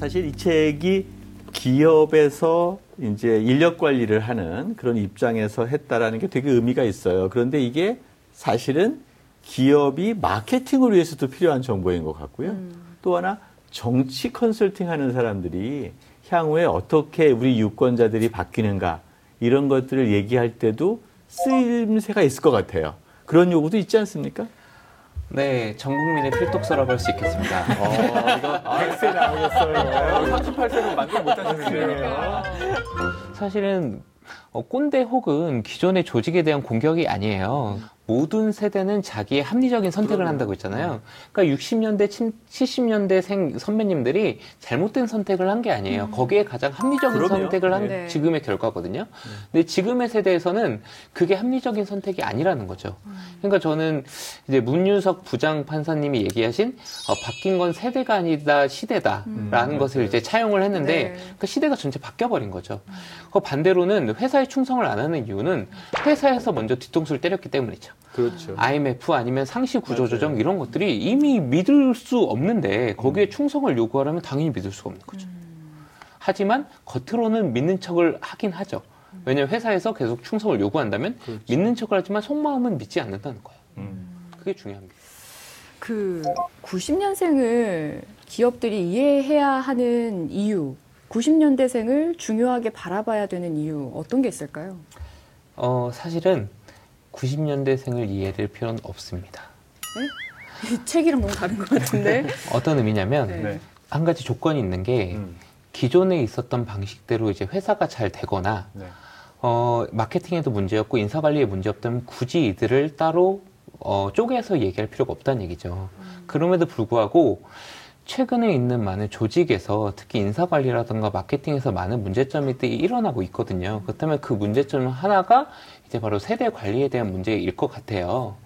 사실 이 책이 기업에서 이제 인력 관리를 하는 그런 입장에서 했다라는 게 되게 의미가 있어요. 그런데 이게 사실은 기업이 마케팅을 위해서도 필요한 정보인 것 같고요. 음. 또 하나 정치 컨설팅 하는 사람들이 향후에 어떻게 우리 유권자들이 바뀌는가 이런 것들을 얘기할 때도 쓰임새가 있을 것 같아요. 그런 요구도 있지 않습니까? 네, 전 국민의 필독서라고 할 수 있겠습니다. 어, 이거 100세 나오겠어요. 38세는 만족 못 하셨네요. 사실은 어, 꼰대 혹은 기존의 조직에 대한 공격이 아니에요. 모든 세대는 자기의 합리적인 선택을 한다고 했잖아요. 그러니까 60년대, 70년대 생 선배님들이 잘못된 선택을 한 게 아니에요. 음. 거기에 가장 합리적인 그럼요. 선택을 한 네. 지금의 결과거든요. 네. 근데 지금의 세대에서는 그게 합리적인 선택이 아니라는 거죠. 음. 그러니까 저는 이제 문유석 부장 판사님이 얘기하신 어, 바뀐 건 세대가 아니다 시대다라는 음. 것을 이제 차용을 했는데 네. 그 시대가 전체 바뀌어버린 거죠. 음. 그 반대로는 회사에 충성을 안 하는 이유는 회사에서 먼저 뒤통수를 때렸기 때문이죠. 그렇죠. IMF 아니면 상시 구조 조정 이런 것들이 이미 믿을 수 없는데 거기에 음. 충성을 요구하려면 당연히 믿을 수가 없는 거죠. 음. 하지만 겉으로는 믿는 척을 하긴 하죠. 음. 왜냐하면 회사에서 계속 충성을 요구한다면 그렇죠. 믿는 척을 하지만 속마음은 믿지 않는다는 거예요. 음. 그게 중요합니다. 그 90년생을 기업들이 이해해야 하는 이유, 90년대생을 중요하게 바라봐야 되는 이유 어떤 게 있을까요? 어, 사실은 90년대생을 이해될 필요는 없습니다. 네? 이 책이랑 너무 다른 것 같은데? 어떤 의미냐면 네. 한 가지 조건이 있는 게 음. 기존에 있었던 방식대로 이제 회사가 잘 되거나 네. 어, 마케팅에도 문제였고 인사관리에 문제없다면 굳이 이들을 따로 어, 쪼개서 얘기할 필요가 없다는 얘기죠. 음. 그럼에도 불구하고 최근에 있는 많은 조직에서 특히 인사관리라든가 마케팅에서 많은 문제점이 일어나고 있거든요. 그렇다면 그 문제점 하나가 이제 바로 세대 관리에 대한 문제일 것 같아요.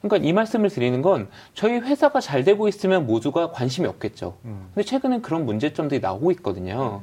그러니까 이 말씀을 드리는 건 저희 회사가 잘 되고 있으면 모두가 관심이 없겠죠. 음. 근데 최근에 그런 문제점들이 나오고 있거든요.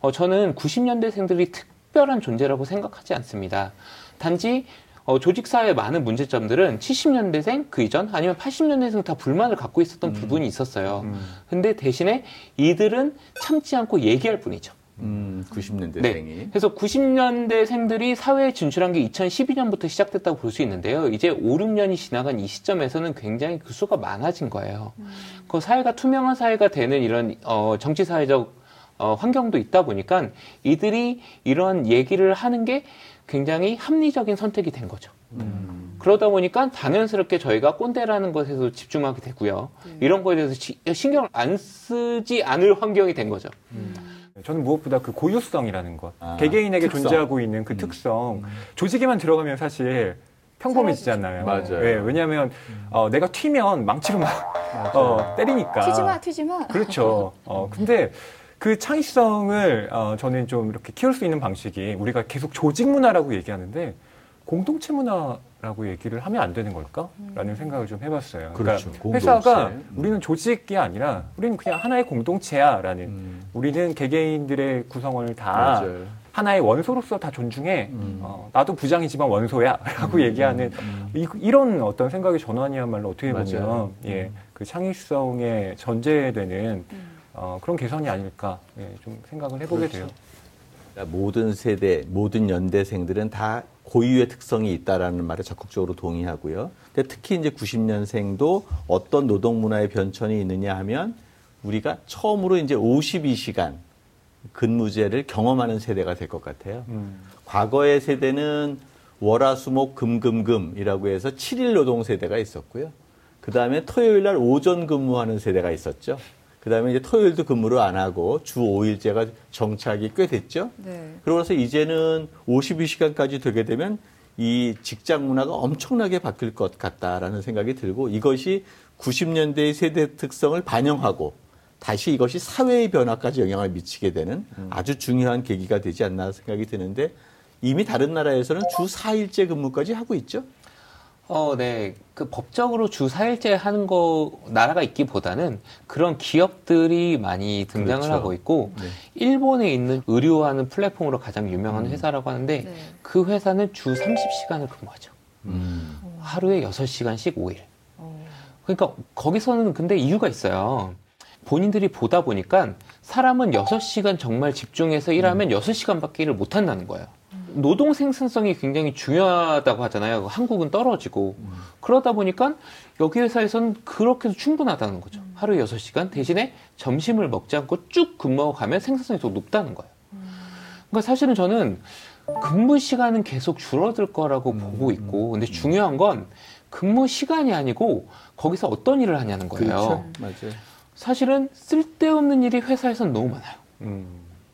어, 저는 90년대생들이 특별한 존재라고 생각하지 않습니다. 단지 어, 조직사의 많은 문제점들은 70년대생 그 이전 아니면 80년대생 다 불만을 갖고 있었던 음. 부분이 있었어요. 음. 근데 대신에 이들은 참지 않고 얘기할 뿐이죠. 음, 90년대생이. 네. 그래서 90년대생들이 사회에 진출한 게 2012년부터 시작됐다고 볼 수 있는데요. 이제 5, 6년이 지나간 이 시점에서는 굉장히 그 수가 많아진 거예요. 음. 그 사회가 투명한 사회가 되는 이런 어, 정치 사회적 어, 환경도 있다 보니까 이들이 이런 얘기를 하는 게 굉장히 합리적인 선택이 된 거죠. 음. 그러다 보니까 당연스럽게 저희가 꼰대라는 것에서 집중하게 되고요. 음. 이런 거에 대해서 지, 신경을 안 쓰지 않을 환경이 된 거죠. 음. 저는 무엇보다 그 고유성이라는 것, 아, 개개인에게 특성. 존재하고 있는 그 음. 특성, 음. 조직에만 들어가면 사실 평범해지잖아요. 맞아요. 네, 왜냐하면 어, 내가 튀면 망치로 막 어, 때리니까. 튀지 마, 튀지 마. 그렇죠. 어, 근데 그 창의성을 어, 저는 좀 이렇게 키울 수 있는 방식이 우리가 계속 조직 문화라고 얘기하는데 공동체 문화라고 얘기를 하면 안 되는 걸까라는 음. 생각을 좀 해봤어요. 그러니까 그렇죠. 그러니까 회사가 음. 우리는 조직이 아니라 우리는 그냥 하나의 공동체야라는 음. 우리는 개개인들의 구성원을 다 맞아요. 하나의 원소로서 다 존중해. 음. 어, 나도 부장이지만 원소야라고 음. 얘기하는 음. 이, 런 어떤 생각의 전환이야말로 어떻게 보면 예, 그 창의성에 전제되는 어, 그런 개선이 아닐까 예, 좀 생각을 해보게 그렇죠. 돼요. 그러니까 모든 세대, 모든 연대생들은 다 고유의 특성이 있다라는 말에 적극적으로 동의하고요. 근데 특히 이제 90년생도 어떤 노동 문화의 변천이 있느냐 하면 우리가 처음으로 이제 52시간 근무제를 경험하는 세대가 될 것 같아요. 음. 과거의 세대는 월화수목 금금금이라고 해서 7일 노동 세대가 있었고요. 그 다음에 토요일 날 오전 근무하는 세대가 있었죠. 그 다음에 이제 토요일도 근무를 안 하고 주 5일제가 정착이 꽤 됐죠. 네. 그러고서 이제는 52시간까지 되게 되면 이 직장 문화가 엄청나게 바뀔 것 같다라는 생각이 들고 이것이 90년대의 세대 특성을 반영하고 다시 이것이 사회의 변화까지 영향을 미치게 되는 음. 아주 중요한 계기가 되지 않나 생각이 드는데 이미 다른 나라에서는 주 4일제 근무까지 하고 있죠. 어, 네. 그 법적으로 주 4일제 하는 거, 나라가 있기보다는 그런 기업들이 많이 등장을 그렇죠. 하고 있고, 네. 일본에 있는 의료하는 플랫폼으로 가장 유명한 음. 회사라고 하는데, 네. 그 회사는 주 30시간을 근무하죠. 음. 하루에 6시간씩 5일. 어. 그러니까 거기서는 근데 이유가 있어요. 본인들이 보다 보니까 사람은 6시간 정말 집중해서 일하면 음. 6시간밖에 일을 못 한다는 거예요. 노동 생산성이 굉장히 중요하다고 하잖아요. 한국은 떨어지고. 음. 그러다 보니까 여기 회사에서는 그렇게 해서 충분하다는 거죠. 음. 하루에 6시간 대신에 점심을 먹지 않고 쭉 근무하고 가면 생산성이 더 높다는 거예요. 음. 그러니까 사실은 저는 근무 시간은 계속 줄어들 거라고 음. 보고 있고, 근데 중요한 건 근무 시간이 아니고 거기서 어떤 일을 하냐는 거예요. 그렇죠. 맞아요. 사실은 쓸데없는 일이 회사에서는 너무 많아요.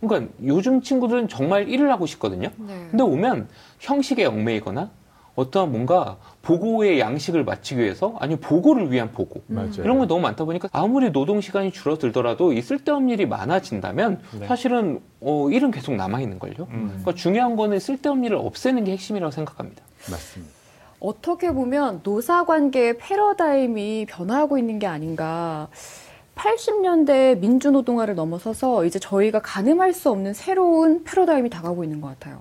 음. 그러니까 요즘 친구들은 정말 일을 하고 싶거든요. 네. 근데 오면 형식에 얽매이거나 어떠한 뭔가 보고의 양식을 마치기 위해서 아니면 보고를 위한 보고 음. 이런 거 너무 많다 보니까 아무리 노동 시간이 줄어들더라도 이 쓸데없는 일이 많아진다면 네. 사실은 어, 일은 계속 남아 있는 걸요. 음. 그러니까 중요한 거는 쓸데없는 일을 없애는 게 핵심이라고 생각합니다. 맞습니다. 어떻게 보면 노사 관계의 패러다임이 변화하고 있는 게 아닌가. 80년대 민주노동화를 넘어서서 이제 저희가 가늠할 수 없는 새로운 패러다임이 다가오고 있는 것 같아요.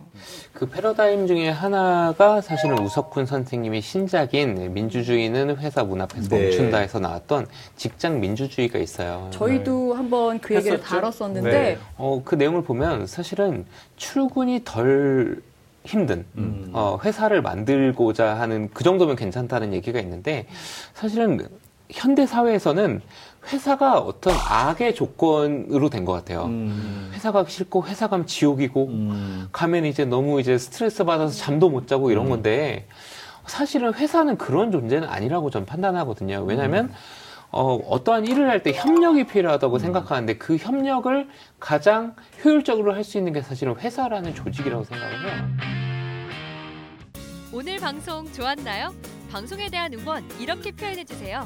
그 패러다임 중에 하나가 사실은 우석훈 선생님의 신작인 민주주의는 회사 문 앞에서 네. 멈춘다에서 나왔던 직장 민주주의가 있어요. 저희도 네. 한번 그 얘기를 했었죠? 다뤘었는데 네. 어, 그 내용을 보면 사실은 출근이 덜 힘든 음. 어, 회사를 만들고자 하는 그 정도면 괜찮다는 얘기가 있는데 사실은 현대 사회에서는 회사가 어떤 악의 조건으로 된 것 같아요. 음. 회사가 싫고 회사 가면 지옥이고 음. 가면 이제 너무 이제 스트레스 받아서 잠도 못 자고 이런 음. 건데 사실은 회사는 그런 존재는 아니라고 전 판단하거든요. 왜냐하면 음. 어, 어떠한 일을 할 때 협력이 필요하다고 음. 생각하는데 그 협력을 가장 효율적으로 할 수 있는 게 사실은 회사라는 조직이라고 생각을 해요. 오늘 방송 좋았나요? 방송에 대한 응원 이렇게 표현해 주세요.